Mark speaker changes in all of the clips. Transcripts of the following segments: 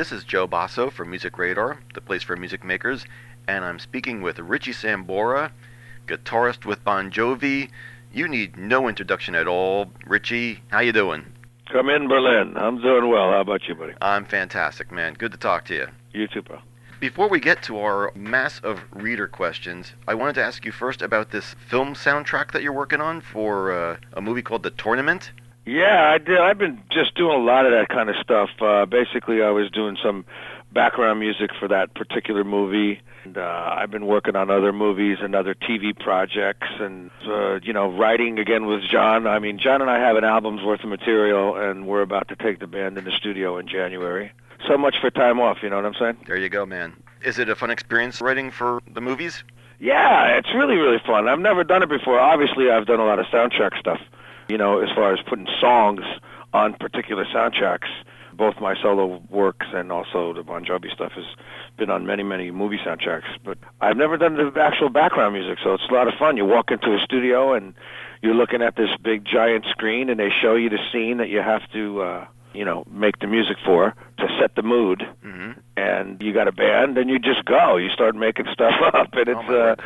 Speaker 1: This is Joe Bosso from Music Radar, the place for music makers, and I'm speaking with Richie Sambora, guitarist with Bon Jovi. You need no introduction at all. Richie, how you doing?
Speaker 2: Come in, Berlin. I'm doing well. How about you, buddy?
Speaker 1: I'm fantastic, man. Good to talk to you.
Speaker 2: You too, pal.
Speaker 1: Before we get to our mass of reader questions, I wanted to ask you first about this film soundtrack that you're working on for uh, a movie called The Tournament.
Speaker 2: Yeah, I did. I've been just doing a lot of that kind of stuff. Uh, basically, I was doing some background music for that particular movie. And, uh, I've been working on other movies and other TV projects, and uh, you know, writing again with Jon. I mean, Jon and I have an album's worth of material, and we're about to take the band in the studio in January. So much for time off, you know what I'm saying?
Speaker 1: There you go, man. Is it a fun experience writing for the movies?
Speaker 2: Yeah, it's really really fun. I've never done it before. Obviously, I've done a lot of soundtrack stuff. You know, as far as putting songs on particular soundtracks both my solo works and also the Bon Jovi stuff has been on many, many movie soundtracks. But I've never done the actual background music, so it's a lot of fun. You walk into a studio and you're looking at this big giant screen, and they show you the scene that you have to, uh, you know, make the music for to set the mood. You got a band, and you just go. You start making stuff up, and it's.
Speaker 1: Oh,
Speaker 2: uh,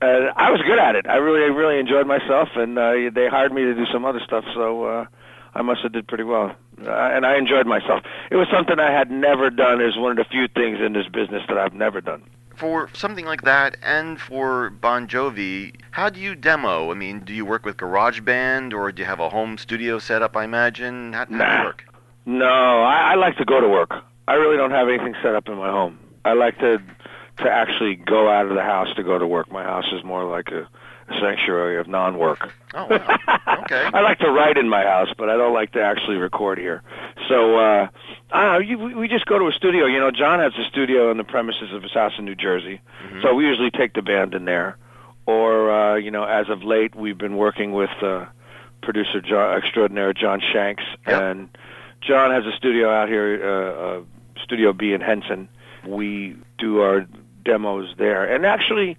Speaker 2: and I was good at it. I really, really enjoyed myself, and uh, they hired me to do some other stuff, so. uh I must have did pretty well, uh, and I enjoyed myself. It was something I had never done. Is one of the few things in this business that I've never done.
Speaker 1: For something like that, and for Bon Jovi, how do you demo? I mean, do you work with GarageBand, or do you have a home studio set up? I imagine. How, how do you work?
Speaker 2: No, I, I like to go to work. I really don't have anything set up in my home. I like to to actually go out of the house to go to work. My house is more like a, a sanctuary of non-work.
Speaker 1: Oh, wow. Okay.
Speaker 2: I like to write in my house, but I don't like to actually record here. So uh, I don't know. You, we- just go to a studio. You know, Jon has a studio on the premises of his house in New Jersey,
Speaker 1: Mhm.
Speaker 2: so we usually take the band in there. Or uh, you know, as of late, we've been working with uh, producer John, extraordinaire John Shanks,
Speaker 1: Yep.
Speaker 2: and John has a studio out here, uh, uh, Studio B in Henson. We do our demos there, and actually,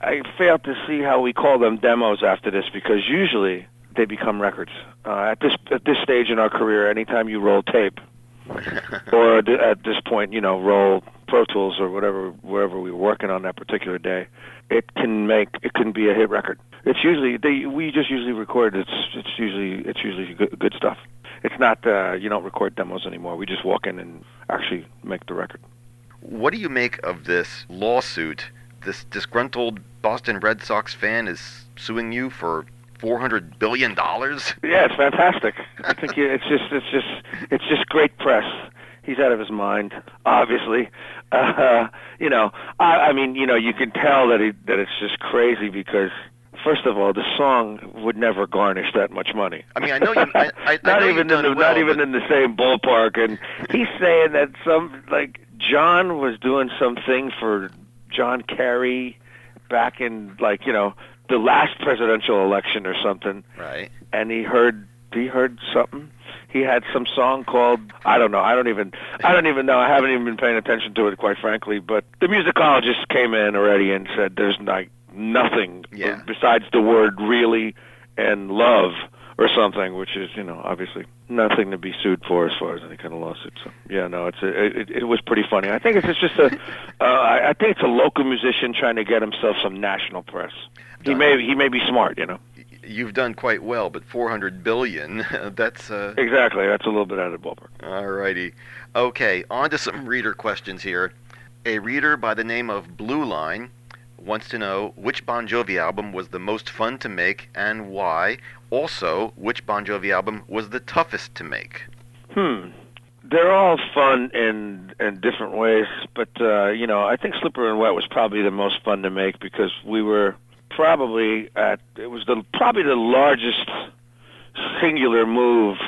Speaker 2: I fail to see how we call them demos after this because usually they become records. Uh, at this at this stage in our career, anytime you roll tape, or at at this point, you know, roll Pro Tools or whatever, wherever we were working on that particular day, it can make it can be a hit record. It's usually they we just usually record. It's it's usually it's usually good, good stuff. It's not uh, you don't record demos anymore. We just walk in and actually make the record.
Speaker 1: What do you make of this lawsuit? This disgruntled Boston Red Sox fan is suing you for four hundred billion dollars.
Speaker 2: Yeah, it's fantastic. I think it's just it's just it's just great press. He's out of his mind, obviously. Uh, you know, I, I mean, you know, you can tell that he that it's just crazy because. First of all, the song would never garnish that much money.
Speaker 1: I mean, I know you- I- I- I
Speaker 2: not
Speaker 1: know
Speaker 2: even in the,
Speaker 1: well,
Speaker 2: not even in the same ballpark. And he's saying that some like Jon was doing something for John Kerry back in like you know the last presidential election or something
Speaker 1: Right.
Speaker 2: and he heard he heard something. He had some song called I don't know. I don't even I don't even know. I haven't even been paying attention to it quite frankly. But the musicologist came in already and said there's like nothing
Speaker 1: Yeah.
Speaker 2: besides the word really and love or something, which is you know obviously nothing to be sued for as far as any kind of lawsuit. So yeah, no, it's a, it, it was pretty funny. I think it's, it's just a uh, I, think it's a local musician trying to get himself some national press. He may he may be smart, you know.
Speaker 1: You've done quite well, but four hundred billion. That's uh.
Speaker 2: Exactly. That's a little bit out of the ballpark.
Speaker 1: Alrighty. Okay, on to some reader questions here. A reader by the name of Blue Line wants to know which Bon Jovi album was the most fun to make and why. Also, which Bon Jovi album was the toughest to make.
Speaker 2: Hmm. They're all fun in in different ways, but uh, you know, I think Slippery When Wet was probably the most fun to make because we were probably at it was the probably the largest singular move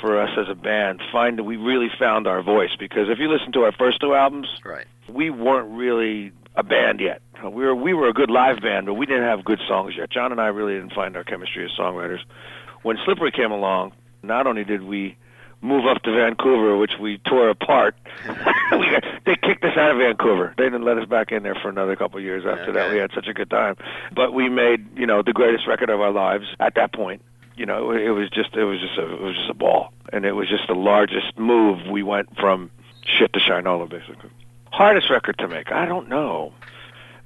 Speaker 2: for us as a band. Find that we really found our voice because if you listen to our first two albums,
Speaker 1: Right.
Speaker 2: we weren't really a band yet. We were we were a good live band, but we didn't have good songs yet. Jon and I really didn't find our chemistry as songwriters. When Slippery came along, not only did we move up to Vancouver, which we tore apart, we got, they kicked us out of Vancouver. They didn't let us back in there for another couple of years after that. We had such a good time, but we made you know the greatest record of our lives at that point. You know, it was just it was just a it was just a ball, and it was just the largest move. We went from shit to Shinola, basically. Hardest record to make? I don't know.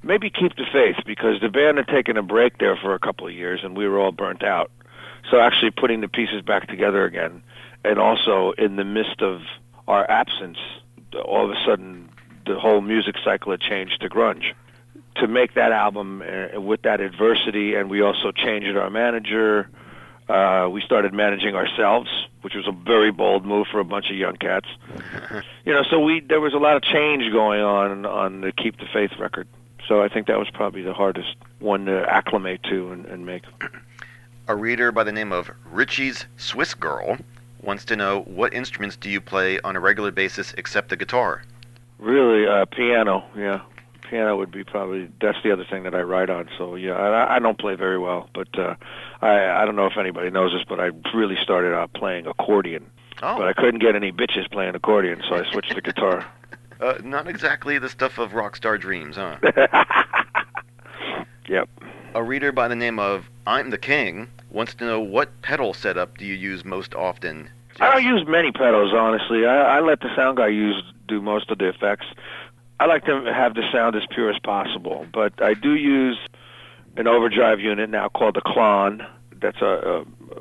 Speaker 2: Maybe Keep the Faith because the band had taken a break there for a couple of years and we were all burnt out. So actually putting the pieces back together again, and also in the midst of our absence, all of a sudden the whole music cycle had changed to grunge. To make that album uh, with that adversity, and we also changed our manager. Uh, we started managing ourselves, which was a very bold move for a bunch of young cats. you know, so we there was a lot of change going on on the Keep the Faith record. So I think that was probably the hardest one to acclimate to and, and make.
Speaker 1: A reader by the name of Richie's Swiss Girl wants to know what instruments do you play on a regular basis except the guitar?
Speaker 2: Really, uh, piano. Yeah, piano would be probably that's the other thing that I write on. So yeah, I, I don't play very well, but uh, I I don't know if anybody knows this, but I really started out playing accordion.
Speaker 1: Oh.
Speaker 2: But I couldn't get any bitches playing accordion, so I switched to guitar.
Speaker 1: Uh, not exactly the stuff of rock star dreams, huh?
Speaker 2: yep.
Speaker 1: A reader by the name of I'm the King wants to know what pedal setup do you use most often?
Speaker 2: I don't use many pedals, honestly. I, I let the sound guy use do most of the effects. I like to have the sound as pure as possible, but I do use an overdrive unit now called the Klon. That's a,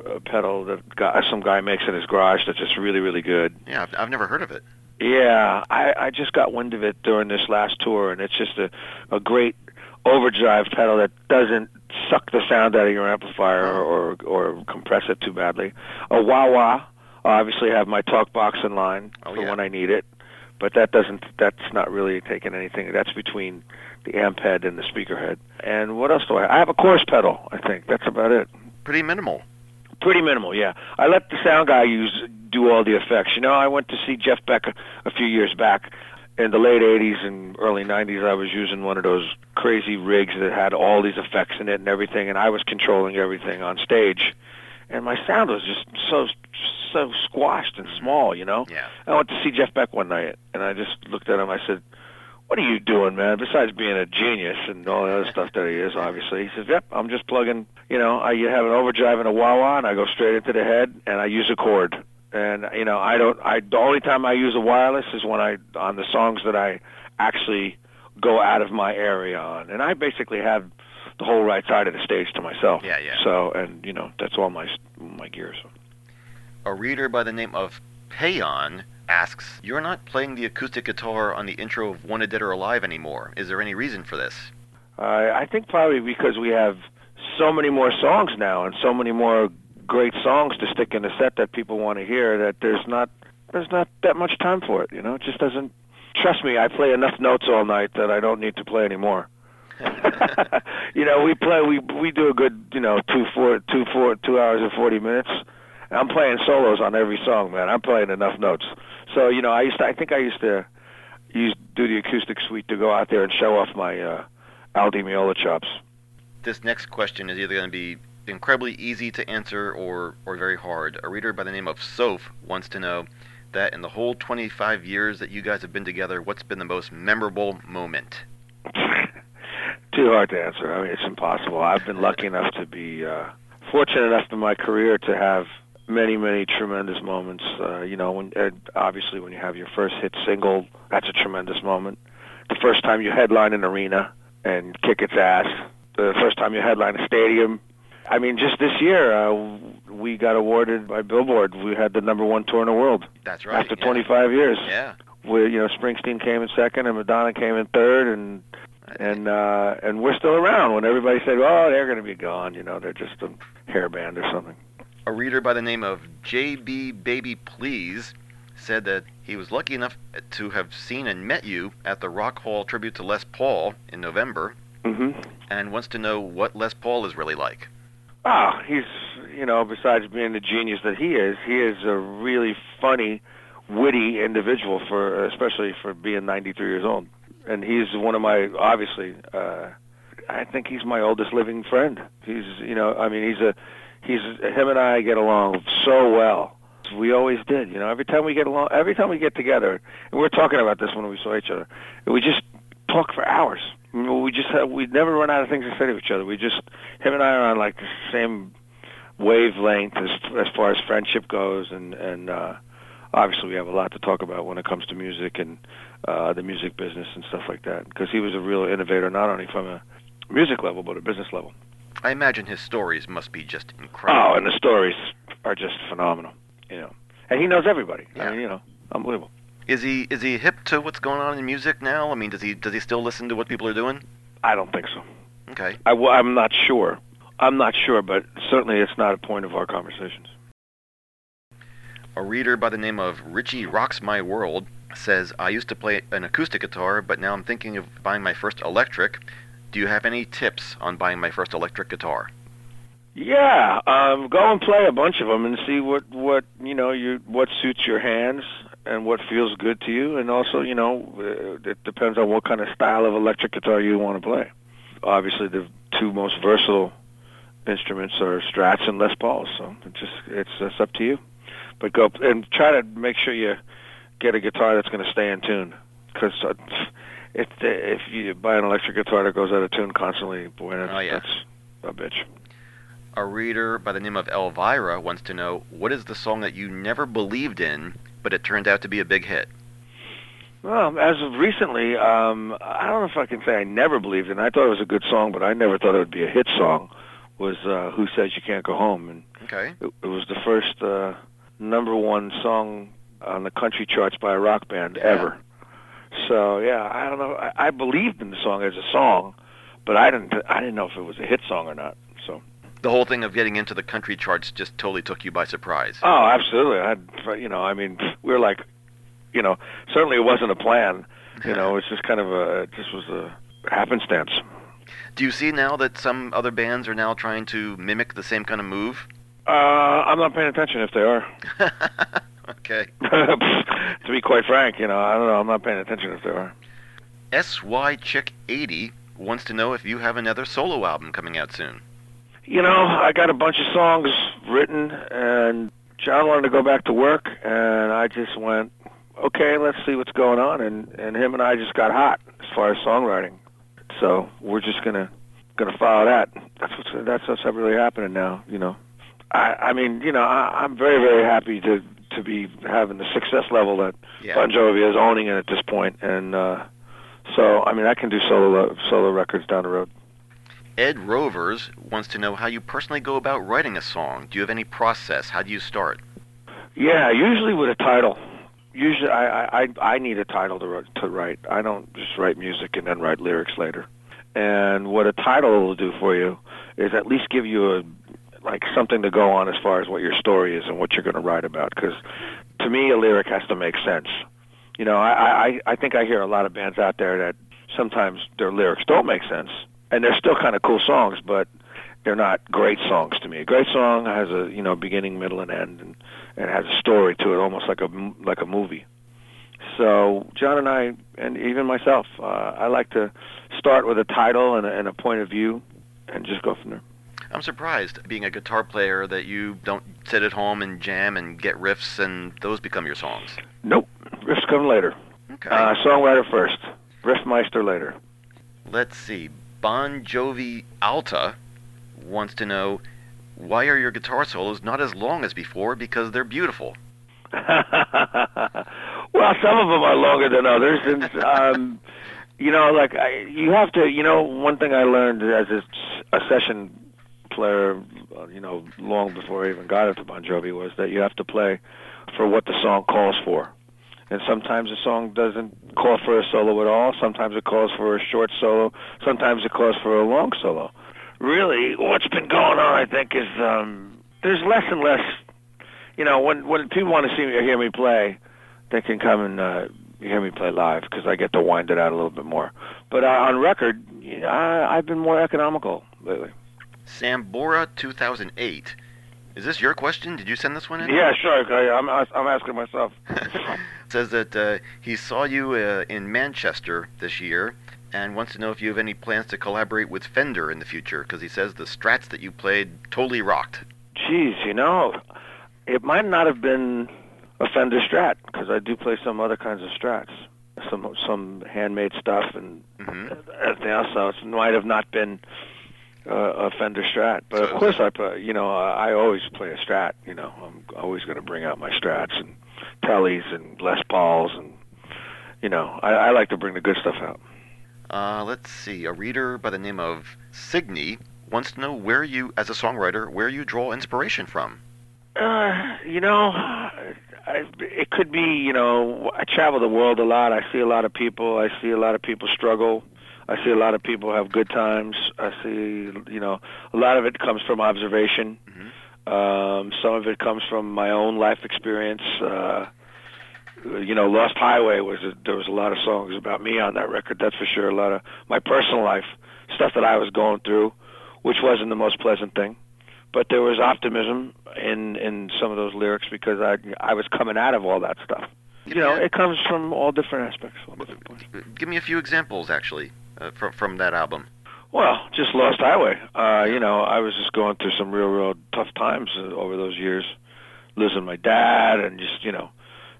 Speaker 2: a, a pedal that guy, some guy makes in his garage that's just really, really good.
Speaker 1: Yeah, I've, I've never heard of it.
Speaker 2: Yeah, I, I just got wind of it during this last tour, and it's just a, a great overdrive pedal that doesn't suck the sound out of your amplifier or, or, or compress it too badly. A wah wah. Obviously, have my talk box in line
Speaker 1: Oh,
Speaker 2: for
Speaker 1: yeah.
Speaker 2: when I need it, but that doesn't. That's not really taking anything. That's between the amp head and the speaker head. And what else do I? Have? I have a chorus pedal. I think that's about it.
Speaker 1: Pretty minimal.
Speaker 2: Pretty minimal, yeah. I let the sound guy use do all the effects. You know, I went to see Jeff Beck a, a few years back in the late '80s and early '90s. I was using one of those crazy rigs that had all these effects in it and everything, and I was controlling everything on stage. And my sound was just so so squashed and mm-hmm. small, you know.
Speaker 1: Yeah.
Speaker 2: I went to see Jeff Beck one night, and I just looked at him. I said, "What are you doing, man? Besides being a genius and all the other stuff that he is, obviously." He says, "Yep, I'm just plugging. You know, I have an overdrive and a wah wah, and I go straight into the head, and I use a chord. And you know, I don't. I the only time I use a wireless is when I on the songs that I actually go out of my area on, and I basically have." The whole right side of the stage to myself.
Speaker 1: Yeah, yeah.
Speaker 2: So, and you know, that's all my my gear. So.
Speaker 1: A reader by the name of Payon asks, You're not playing the acoustic guitar on the intro of Wanted Dead or Alive anymore. Is there any reason for this?
Speaker 2: Uh, I think probably because we have so many more songs now and so many more great songs to stick in the set that people want to hear that there's not there's not that much time for it. You know, it just doesn't. Trust me, I play enough notes all night that I don't need to play anymore. you know, we play we we do a good you know two four two four two hours and forty minutes. I'm playing solos on every song, man. I'm playing enough notes. So you know, I used to, I think I used to use do the acoustic suite to go out there and show off my uh, Al Di Meola chops.
Speaker 1: This next question is either going to be incredibly easy to answer or, or very hard. A reader by the name of Soph wants to know that in the whole 25 years that you guys have been together, what's been the most memorable moment?
Speaker 2: Too hard to answer. I mean, it's impossible. I've been lucky enough to be uh, fortunate enough in my career to have many, many tremendous moments. Uh, you know, when uh, obviously when you have your first hit single, that's a tremendous moment. The first time you headline an arena and kick its ass. The first time you headline a stadium. I mean, just this year, uh, we got awarded by Billboard. We had the number one tour in the world
Speaker 1: That's right.
Speaker 2: after
Speaker 1: yeah.
Speaker 2: 25 years.
Speaker 1: Yeah.
Speaker 2: Where you know Springsteen came in second and Madonna came in third, and and uh, and we're still around. When everybody said, "Oh, they're going to be gone," you know, they're just a hair band or something.
Speaker 1: A reader by the name of JB Baby Please said that he was lucky enough to have seen and met you at the Rock Hall tribute to Les Paul in November
Speaker 2: hmm
Speaker 1: and wants to know what Les Paul is really like.
Speaker 2: Ah, he's you know, besides being the genius that he is, he is a really funny, witty individual for especially for being 93 years old. And he's one of my obviously. uh I think he's my oldest living friend. He's you know, I mean, he's a he's him and I get along so well. We always did, you know. Every time we get along, every time we get together, and we were talking about this when we saw each other. We just talk for hours. We just have, we never run out of things to say to each other. We just him and I are on like the same wavelength as as far as friendship goes, and and uh, obviously we have a lot to talk about when it comes to music and uh, the music business and stuff like that. Because he was a real innovator, not only from a music level but a business level.
Speaker 1: I imagine his stories must be just incredible.
Speaker 2: Oh, and the stories are just phenomenal. You know, and he knows everybody.
Speaker 1: Yeah.
Speaker 2: I mean, you know, unbelievable.
Speaker 1: Is he is he hip to what's going on in music now? I mean, does he does he still listen to what people are doing?
Speaker 2: I don't think so.
Speaker 1: Okay.
Speaker 2: I'm not sure. I'm not sure, but certainly it's not a point of our conversations.
Speaker 1: A reader by the name of Richie Rocks My World says, I used to play an acoustic guitar, but now I'm thinking of buying my first electric. Do you have any tips on buying my first electric guitar?
Speaker 2: Yeah, um, go and play a bunch of them and see what what you know you what suits your hands and what feels good to you, and also you know uh, it depends on what kind of style of electric guitar you want to play. Obviously, the two most versatile instruments are Strats and Les Pauls, so it just it's it's up to you. But go and try to make sure you get a guitar that's going to stay in tune, because if if you buy an electric guitar that goes out of tune constantly, boy, that's,
Speaker 1: Oh, yeah.
Speaker 2: that's a bitch.
Speaker 1: A reader by the name of Elvira wants to know, what is the song that you never believed in, but it turned out to be a big hit?
Speaker 2: Well, as of recently, um, I don't know if I can say I never believed in. it. I thought it was a good song, but I never thought it would be a hit song. Was uh, "Who Says You Can't Go Home?" and
Speaker 1: Okay.
Speaker 2: it, it was the first uh, number one song on the country charts by a rock band
Speaker 1: Yeah.
Speaker 2: ever. So yeah, I don't know. I, I believed in the song as a song, but I didn't. I didn't know if it was a hit song or not. So
Speaker 1: The whole thing of getting into the country charts just totally took you by surprise.
Speaker 2: oh, absolutely. I, you know, I mean, we were like, you know, certainly it wasn't a plan. You know, it's just kind of a. It just was a happenstance.
Speaker 1: Do you see now that some other bands are now trying to mimic the same kind of move?
Speaker 2: Uh, I'm not paying attention if they are.
Speaker 1: okay.
Speaker 2: to be quite frank, you know, I don't know. I'm not paying attention if they are.
Speaker 1: SY Chick 80 wants to know if you have another solo album coming out soon.
Speaker 2: You know, I got a bunch of songs written, and Jon wanted to go back to work, and I just went, okay, let's see what's going on, and and him and I just got hot as far as songwriting. So we're just gonna gonna follow that. That's what's that's what's really happening now. You know, I I mean, you know, I, I'm very very happy to to be having the success level that
Speaker 1: Yeah.
Speaker 2: Bon Jovi is owning it at this point, and uh, so I mean, I can do solo solo records down the road.
Speaker 1: Ed Rovers wants to know how you personally go about writing a song. Do you have any process? How do you start?
Speaker 2: Yeah, usually with a title. Usually, I I I need a title to to write. I don't just write music and then write lyrics later. And what a title will do for you is at least give you a like something to go on as far as what your story is and what you're going to write about. Because to me, a lyric has to make sense. You know, I I I think I hear a lot of bands out there that sometimes their lyrics don't make sense, and they're still kind of cool songs, but they're not great songs to me. A great song has a you know beginning, middle, and end, and and has a story to it, almost like a like a movie. So Jon and I, and even myself, uh, I like to start with a title and a, and a point of view, and just go from there.
Speaker 1: I'm surprised, being a guitar player, that you don't sit at home and jam and get riffs and those become your songs.
Speaker 2: Nope, riffs come later.
Speaker 1: Okay.
Speaker 2: Uh, songwriter first, riffmeister later.
Speaker 1: Let's see. Bon Jovi Alta wants to know why are your guitar solos not as long as before because they're beautiful.
Speaker 2: well, some of them are longer than others, and um, you know, like I, you have to. You know, one thing I learned as a, a session player, uh, you know, long before I even got into Bon Jovi, was that you have to play for what the song calls for. And sometimes a song doesn't call for a solo at all. Sometimes it calls for a short solo. Sometimes it calls for a long solo. Really, what's been going on, I think, is um, there's less and less you know, when when people want to see me or hear me play, they can come and uh, hear me play live because I get to wind it out a little bit more. But uh, on record, I, I've been more economical lately.
Speaker 1: Sambora 2008. Is this your question? Did you send this one in?
Speaker 2: Yeah, sure. I, I'm I'm asking myself.
Speaker 1: Says that uh, he saw you uh, in Manchester this year and wants to know if you have any plans to collaborate with Fender in the future because he says the strats that you played totally rocked.
Speaker 2: Jeez, you know, it might not have been a Fender Strat because I do play some other kinds of Strats, some some handmade stuff and
Speaker 1: hmm
Speaker 2: everything else. So it might have not been uh, a Fender Strat, but of course I play. You know, I always play a Strat. You know, I'm always going to bring out my Strats, and Tellys and Les Pauls, and you know, I, I like to bring the good stuff out.
Speaker 1: Uh, let's see. A reader by the name of Signy wants to know where you, as a songwriter, where you draw inspiration from.
Speaker 2: Uh, you know, I, it could be. You know, I travel the world a lot. I see a lot of people. I see a lot of people struggle. I see a lot of people have good times. I see, you know, a lot of it comes from observation.
Speaker 1: Mm-hmm.
Speaker 2: Um, some of it comes from my own life experience. Uh, you know, Lost Highway was a, there was a lot of songs about me on that record. That's for sure. A lot of my personal life stuff that I was going through, which wasn't the most pleasant thing, but there was optimism in in some of those lyrics because I I was coming out of all that stuff. You know, it comes from all different aspects. All different.
Speaker 1: Give me a few examples, actually, uh, from from that album.
Speaker 2: Well, just Lost Highway. Uh, you know, I was just going through some real, real tough times uh, over those years, losing my dad and just you know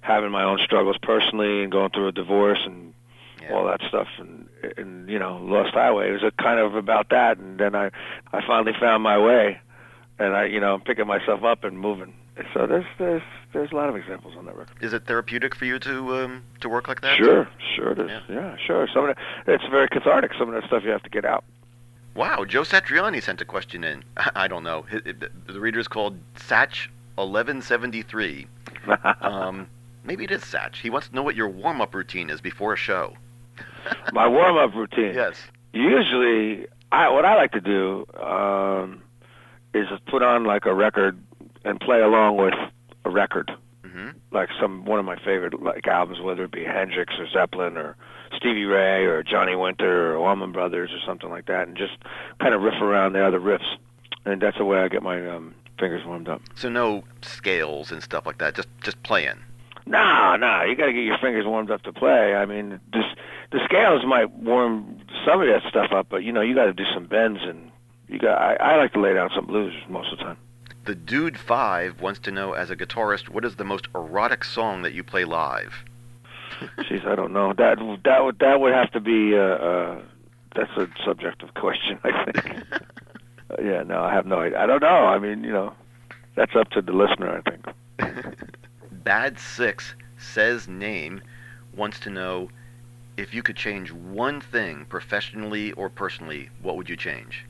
Speaker 2: having my own struggles personally and going through a divorce and
Speaker 1: Yeah.
Speaker 2: all that stuff and and you know Lost Highway it was a kind of about that and then I I finally found my way and I you know I'm picking myself up and moving so there's there's there's a lot of examples on that record
Speaker 1: Is it therapeutic for you to um, to work like that?
Speaker 2: sure sure it is
Speaker 1: Yeah.
Speaker 2: yeah. sure some of the, it's very cathartic some of that stuff you have to get out
Speaker 1: Wow, Joe Satriani sent a question in. I don't know. The the reader is called Satch eleven seventy three. Um, maybe it is Satch. He wants to know what your warm up routine is before a show.
Speaker 2: my warm up routine
Speaker 1: Yes.
Speaker 2: usually I what I like to do um is put on like a record and play along with a record
Speaker 1: hmm
Speaker 2: like some one of my favorite like albums whether it be Hendrix or Zeppelin or Stevie Ray or Johnny Winter or Allman Brothers or something like that and just kind of riff around the other riffs and that's the way I get my um fingers warmed up.
Speaker 1: So no scales and stuff like that. Just just playing.
Speaker 2: No, no, you got to get your fingers warmed up to play. I mean, this the scales might warm some of that stuff up, but you know, you got to do some bends and you got. I, I like to lay down some blues most of the time.
Speaker 1: The Dude Five wants to know, as a guitarist, what is the most erotic song that you play live?
Speaker 2: Jeez, I don't know. That that would that would have to be. Uh, uh, that's a subjective question, I think. Yeah, no, I have no idea. I don't know. I mean, you know, that's up to the listener, I think.
Speaker 1: Bad Six says name wants to know if you could change one thing professionally or personally, what would you change?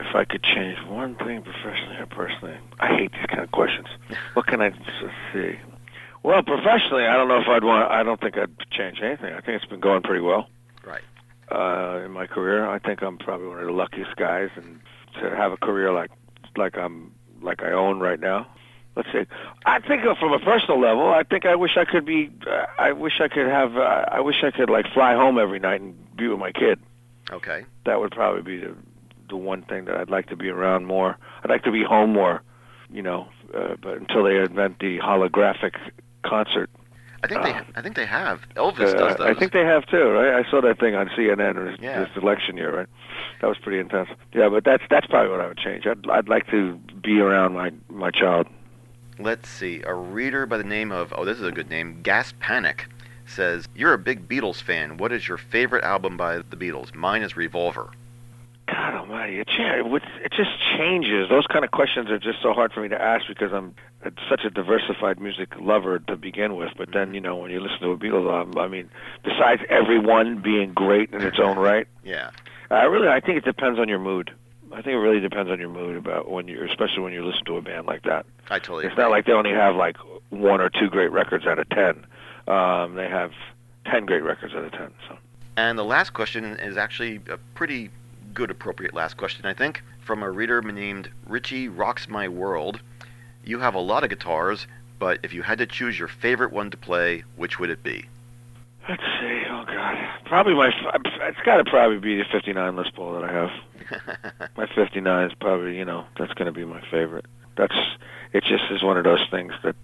Speaker 2: If I could change one thing professionally or personally, I hate these kind of questions. What can I see? Well, professionally, I don't know if I'd want. I don't think I'd change anything. I think it's been going pretty well.
Speaker 1: Right.
Speaker 2: Uh, in my career, I think I'm probably one of the luckiest guys, and to have a career like like I'm like I own right now. Let's see. I think from a personal level, I think I wish I could be. Uh, I wish I could have. Uh, I wish I could like fly home every night and be with my kid.
Speaker 1: Okay.
Speaker 2: That would probably be the the one thing that I'd like to be around more. I'd like to be home more. You know, uh, but until they invent the holographic concert,
Speaker 1: I think they
Speaker 2: Uh,
Speaker 1: I think they have. Elvis
Speaker 2: uh,
Speaker 1: does those.
Speaker 2: I think they have too, right? I saw that thing on CNN this,
Speaker 1: Yeah.
Speaker 2: this election year, right? That was pretty intense. Yeah, but that's that's probably what I would change. I'd I'd like to be around my my child.
Speaker 1: Let's see. A reader by the name of oh, this is a good name. Gas Panic says you're a big Beatles fan. What is your favorite album by the Beatles? Mine is Revolver.
Speaker 2: God Almighty, it it it just changes. Those kind of questions are just so hard for me to ask because I'm such a diversified music lover to begin with. But then you know when you listen to a Beatles album, I mean, besides every one being great in its own right,
Speaker 1: Yeah.
Speaker 2: I really I think it depends on your mood. I think it really depends on your mood about when you, especially when you listen to a band like that.
Speaker 1: I totally.
Speaker 2: It's
Speaker 1: agree.
Speaker 2: not like they only have like one or two great records out of ten. Um, they have ten great records out of ten. So
Speaker 1: And the last question is actually a pretty good, appropriate last question, I think, from a reader named Richie Rocks My World. You have a lot of guitars, but if you had to choose your favorite one to play, which would it be?
Speaker 2: let's see. Oh God, probably my. It's got to probably be the '59 Les Paul that I have. My '59 is probably you know that's going to be my favorite. That's it. Just is one of those things that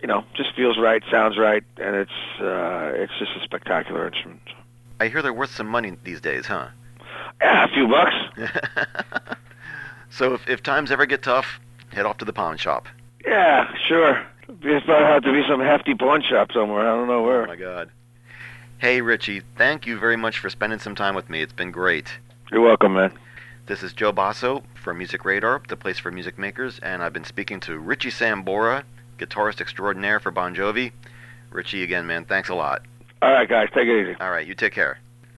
Speaker 2: you know just feels right, sounds right, and it's uh, it's just a spectacular instrument.
Speaker 1: I hear they're worth some money these days, huh?
Speaker 2: Yeah, a few bucks.
Speaker 1: so if, if times ever get tough, head off to the pawn shop.
Speaker 2: Yeah, sure. It's about have to be some hefty pawn shop somewhere. I don't know where.
Speaker 1: Oh my God. Hey Richie, thank you very much for spending some time with me. It's been great.
Speaker 2: You're welcome, man.
Speaker 1: This is Joe Bosso from Music Radar, the place for music makers, and I've been speaking to Richie Sambora, guitarist extraordinaire for Bon Jovi. Richie, again, man, thanks a lot.
Speaker 2: All right, guys, take it easy.
Speaker 1: All right, you take care.